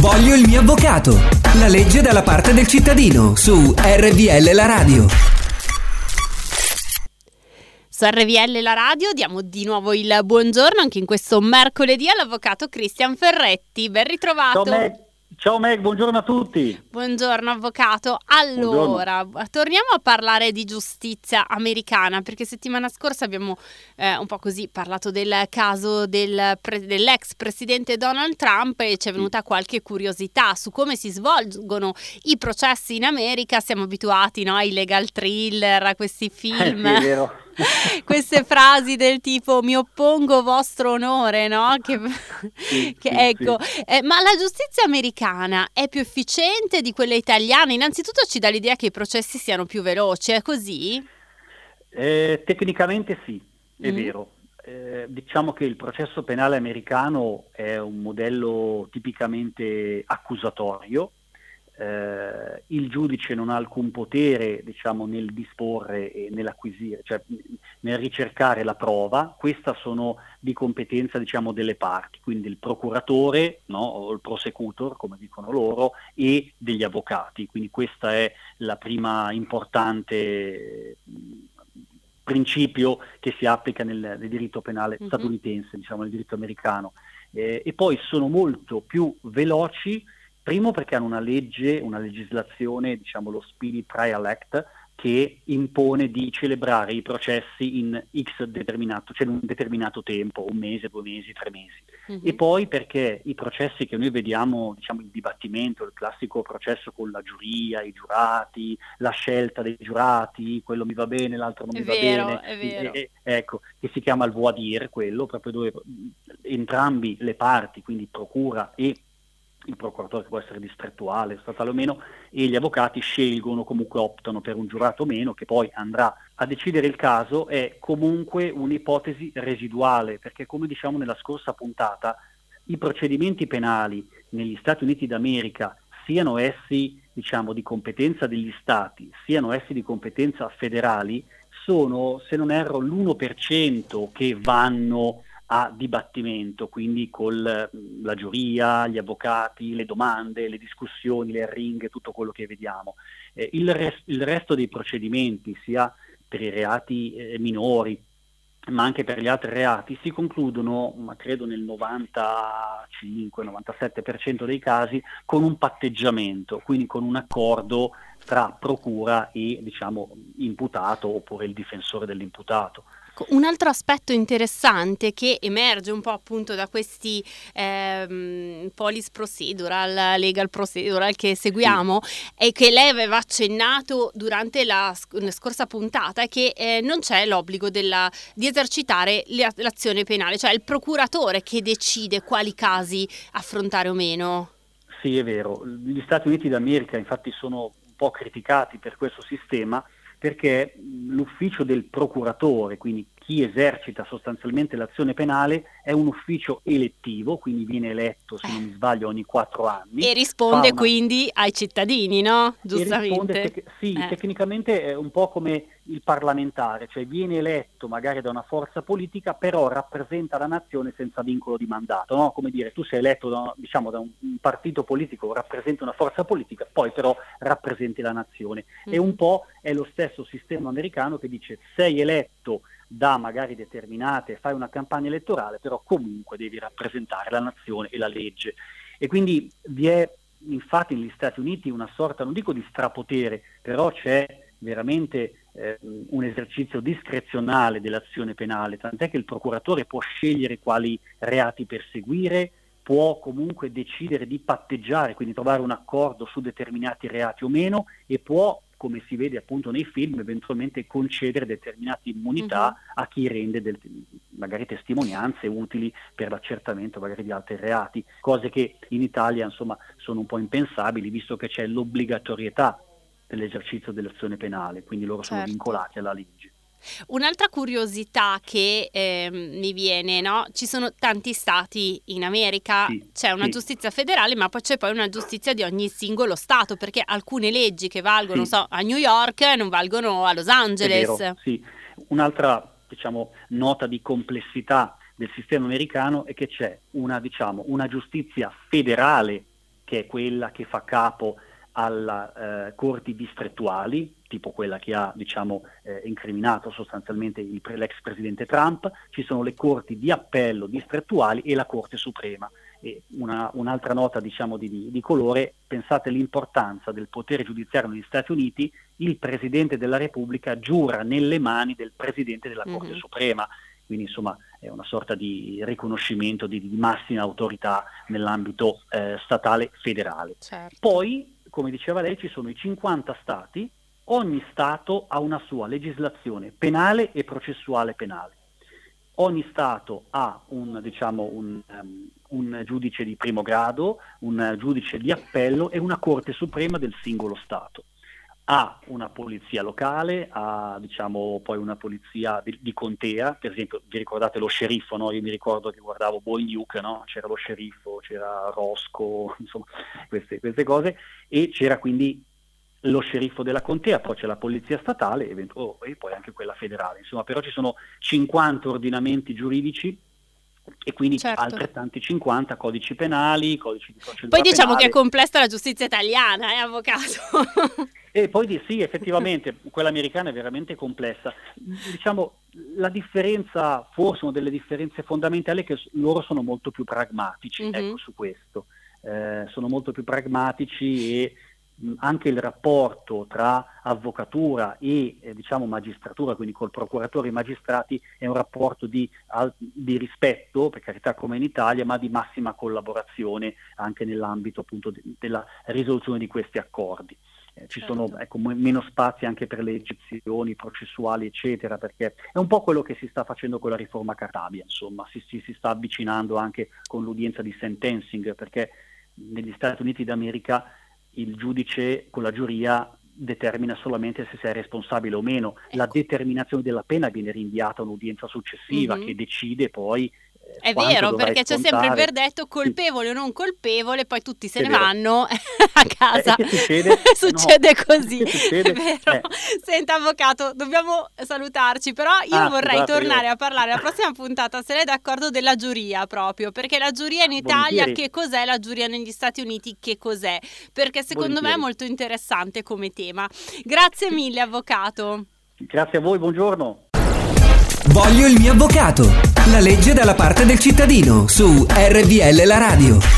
Voglio il mio avvocato. La legge dalla parte del cittadino su RVL La Radio. Su RVL La Radio diamo di nuovo il buongiorno anche in questo mercoledì all'avvocato Cristian Ferretti. Ben ritrovato. Meg, Ciao Meg, buongiorno a tutti. Buongiorno avvocato. Allora, buongiorno. torniamo a parlare di giustizia americana perché settimana scorsa abbiamo eh, un po' così parlato del caso del pre- dell'ex presidente Donald Trump e ci è venuta qualche curiosità su come si svolgono i processi in America. Siamo abituati no, ai legal thriller, a questi film. Eh sì, è vero. queste frasi del tipo mi oppongo vostro onore, no? Che, sì, che sì, ecco, sì. Eh, ma la giustizia americana è più efficiente di quella italiana? Innanzitutto ci dà l'idea che i processi siano più veloci, è così? Eh, tecnicamente sì, è Mm. vero. Eh, diciamo che il processo penale americano è un modello tipicamente accusatorio. Eh, il giudice non ha alcun potere diciamo, nel disporre e nell'acquisire, cioè nel ricercare la prova, questa sono di competenza diciamo, delle parti, quindi il procuratore no, o il prosecutor, come dicono loro, e degli avvocati. Quindi questa è la prima importante principio che si applica nel, nel diritto penale Mhm. statunitense, diciamo nel diritto americano. Eh, e poi sono molto più veloci, primo perché hanno una legge, una legislazione, diciamo lo Speedy Trial Act, che impone di celebrare i processi in X determinato, cioè in un determinato tempo, un mese, due mesi, tre mesi. Mhm. E poi perché i processi che noi vediamo, diciamo il dibattimento, il classico processo con la giuria, i giurati, la scelta dei giurati, quello mi va bene, l'altro non È mi vero, va bene, è vero. e- ecco, che si chiama il voir dire, quello, proprio dove entrambi le parti, quindi procura e il procuratore che può essere distrettuale, statale o meno, e gli avvocati scelgono, comunque optano per un giurato o meno, che poi andrà a decidere il caso, è comunque un'ipotesi residuale, perché come diciamo nella scorsa puntata, i procedimenti penali negli Stati Uniti d'America, siano essi diciamo, di competenza degli Stati, siano essi di competenza federali, sono, se non erro, l'1% che vanno a dibattimento, quindi con la giuria, gli avvocati, le domande, le discussioni, le arringhe, tutto quello che vediamo. Eh, il, res- il resto dei procedimenti, sia per i reati eh, minori, ma anche per gli altri reati, si concludono, ma credo nel 95-97% dei casi, con un patteggiamento, quindi con un accordo tra procura e diciamo, imputato oppure il difensore dell'imputato. Un altro aspetto interessante che emerge un po' appunto da questi ehm, police procedural, legal procedural che seguiamo e che lei aveva accennato durante la sc- scorsa puntata è che eh, non c'è l'obbligo della- di esercitare le- l'azione penale, cioè è il procuratore che decide quali casi affrontare o meno. Sì, è vero. Gli Stati Uniti d'America infatti sono un po' criticati per questo sistema perché l'ufficio del procuratore, quindi chi esercita sostanzialmente l'azione penale, è un ufficio elettivo, quindi viene eletto, se non mi sbaglio, ogni quattro anni. E risponde una- quindi ai cittadini, no? e Giustamente. tec- sì, Eh. tecnicamente è un po' come il parlamentare, cioè viene eletto magari da una forza politica, però rappresenta la nazione senza vincolo di mandato, no? Come dire, tu sei eletto da, diciamo, da un, partito politico, rappresenti una forza politica, poi però rappresenti la nazione. E Mhm. un po' è lo stesso sistema americano che dice sei eletto da magari determinate, fai una campagna elettorale, però comunque devi rappresentare la nazione e la legge. E quindi vi è infatti negli Stati Uniti una sorta, non dico di strapotere, però c'è veramente eh, un esercizio discrezionale dell'azione penale, tant'è che il procuratore può scegliere quali reati perseguire, può comunque decidere di patteggiare, quindi trovare un accordo su determinati reati o meno e può come si vede appunto nei film, eventualmente concedere determinate immunità uh-huh. a chi rende del, magari testimonianze utili per l'accertamento magari di altri reati, cose che in Italia insomma sono un po' impensabili visto che c'è l'obbligatorietà dell'esercizio dell'azione penale, quindi loro certo. sono vincolati alla legge. Un'altra curiosità che eh, mi viene, no? Ci sono tanti stati in America, sì, c'è una sì. giustizia federale, ma poi c'è poi una giustizia di ogni singolo stato, perché alcune leggi che valgono sì. so, a New York non valgono a Los Angeles. Vero, sì. Un'altra diciamo, nota di complessità del sistema americano è che c'è una, diciamo, una giustizia federale che è quella che fa capo alle eh, corti distrettuali, tipo quella che ha diciamo, eh, incriminato sostanzialmente il, l'ex presidente Trump, ci sono le corti di appello distrettuali e la Corte Suprema. E una, un'altra nota diciamo, di, di, di, colore, pensate all'importanza del potere giudiziario negli Stati Uniti, il Presidente della Repubblica giura nelle mani del Presidente della Corte mm-hmm. Suprema, quindi insomma è una sorta di riconoscimento di, di massima autorità nell'ambito eh, statale federale. Certo. Poi come diceva lei, ci sono i 50 stati, ogni Stato ha una sua legislazione penale e processuale penale. Ogni Stato ha un, diciamo, un, um, un giudice di primo grado, un giudice di appello e una Corte Suprema del singolo Stato ha una polizia locale, ha diciamo, poi una polizia di, di, contea, per esempio vi ricordate lo sceriffo, no? io mi ricordo che guardavo Boy Nuke, no? c'era lo sceriffo, c'era Rosco, insomma queste, queste, cose, e c'era quindi lo sceriffo della contea, poi c'è la polizia statale oh, e poi anche quella federale, insomma però ci sono 50 ordinamenti giuridici e quindi certo. altrettanti 50 codici penali, codici di procedura Poi diciamo penale. che è complessa la giustizia italiana, eh, avvocato? E poi di sì, effettivamente, quella americana è veramente complessa. Diciamo, la differenza, forse una delle differenze fondamentali è che loro sono molto più pragmatici, mm-hmm. ecco, su questo. Eh, sono molto più pragmatici e anche il rapporto tra avvocatura e eh, diciamo magistratura, quindi col procuratore e i magistrati, è un rapporto di, al, di, rispetto, per carità come in Italia, ma di massima collaborazione anche nell'ambito appunto de, della risoluzione di questi accordi eh, ci certo. sono ecco, m- meno spazi anche per le eccezioni processuali, eccetera, perché è un po' quello che si sta facendo con la riforma Cartabia, insomma, si, si, si sta avvicinando anche con l'udienza di sentencing, perché negli Stati Uniti d'America il giudice con la giuria determina solamente se sei responsabile o meno. Ecco. La determinazione della pena viene rinviata a un'udienza successiva mm-hmm. che decide poi è vero, perché c'è sempre il verdetto colpevole o non colpevole, poi tutti se è ne vero. vanno a eh, casa. Eh, succede, succede no. così. Succede? È vero. Eh. Senta, avvocato, dobbiamo salutarci, però io ah, vorrei scusate, tornare io. a parlare la prossima puntata, se lei è d'accordo, della giuria proprio, perché la giuria in Italia Volentieri. che cos'è, la giuria negli Stati Uniti che cos'è, perché secondo Volentieri. me è molto interessante come tema. Grazie mille, avvocato. Grazie a voi, buongiorno. Voglio il mio avvocato. La legge dalla parte del cittadino su RVL la radio.